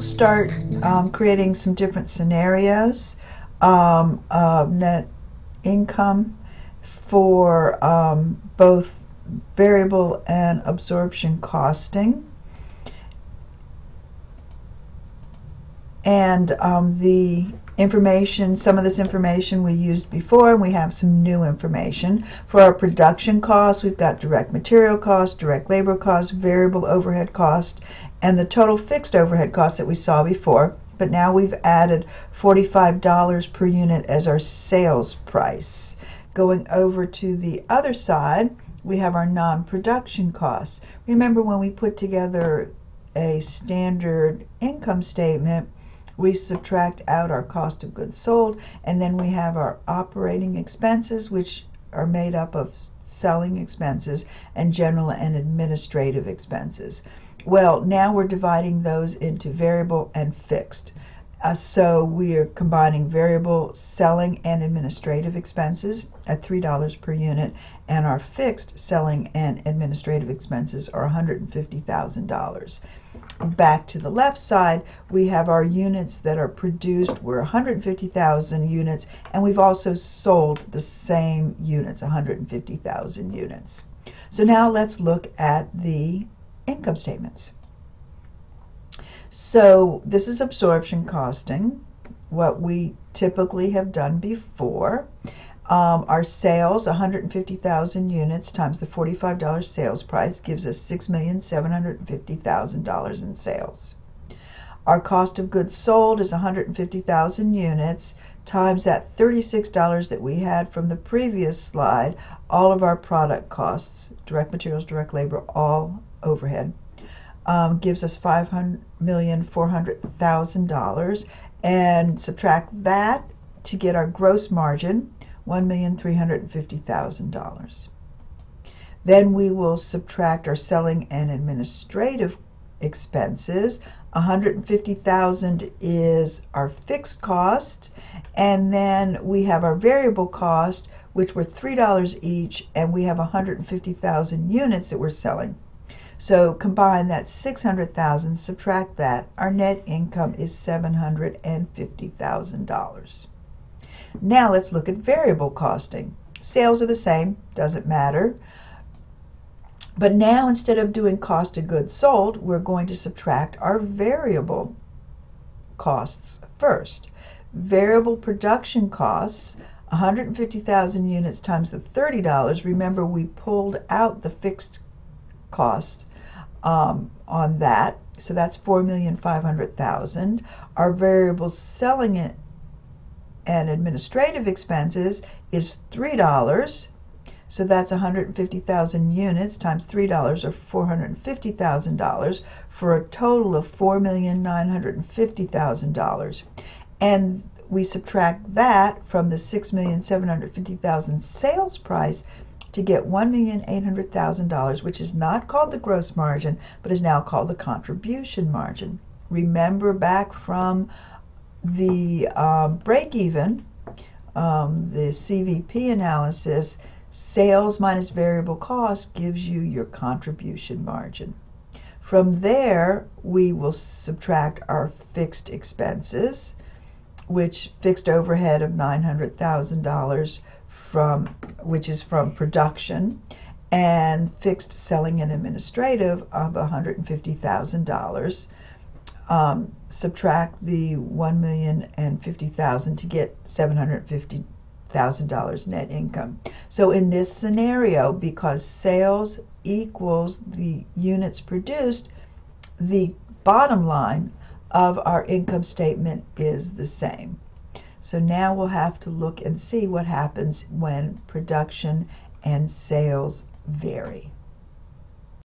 start um, creating some different scenarios um, of net income for um, both variable and absorption costing. And um, the information, some of this information we used before, and we have some new information. For our production costs, we've got direct material cost, direct labor cost, variable overhead cost, and the total fixed overhead cost that we saw before. But now we've added $45 per unit as our sales price. Going over to the other side, we have our non-production costs. Remember when we put together a standard income statement, we subtract out our cost of goods sold, and then we have our operating expenses, which are made up of selling expenses and general and administrative expenses. Well, now we're dividing those into variable and fixed. Uh, so we are combining variable selling and administrative expenses at $3 per unit, and our fixed selling and administrative expenses are $150,000. Back to the left side, we have our units that are produced. We're 150,000 units, and we've also sold the same units, 150,000 units. So now let's look at the income statements. So this is absorption costing, what we typically have done before. Um, our sales, 150,000 units times the $45 sales price gives us $6,750,000 in sales. Our cost of goods sold is 150,000 units times that $36 that we had from the previous slide, all of our product costs, direct materials, direct labor, all overhead um, gives us $5,400,000 and subtract that to get our gross margin, $1,350,000. Then we will subtract our selling and administrative expenses. 150,000 is our fixed cost and then we have our variable cost which were $3 each and we have 150,000 units that we're selling. So combine that 600,000, subtract that, our net income is $750,000. Now let's look at variable costing. Sales are the same, doesn't matter. But now instead of doing cost of goods sold, we're going to subtract our variable costs first. Variable production costs 150,000 units times the $30. Remember, we pulled out the fixed cost um, on that. So that's 4,500,000. Our variable selling it and administrative expenses is $3. So that's 150,000 units times $3 or $450,000 for a total of $4,950,000. And we subtract that from the 6,750,000 sales price to get $1,800,000, which is not called the gross margin, but is now called the contribution margin. Remember back from the um, break-even, um, the CVP analysis, sales minus variable cost gives you your contribution margin. From there, we will subtract our fixed expenses, which fixed overhead of $900,000 from which is from production and fixed selling and administrative of $150,000. Um, subtract the 1,050,000 to get seven hundred fifty thousand dollars net income. So in this scenario, because sales equals the units produced, the bottom line of our income statement is the same. So now we'll have to look and see what happens when production and sales vary.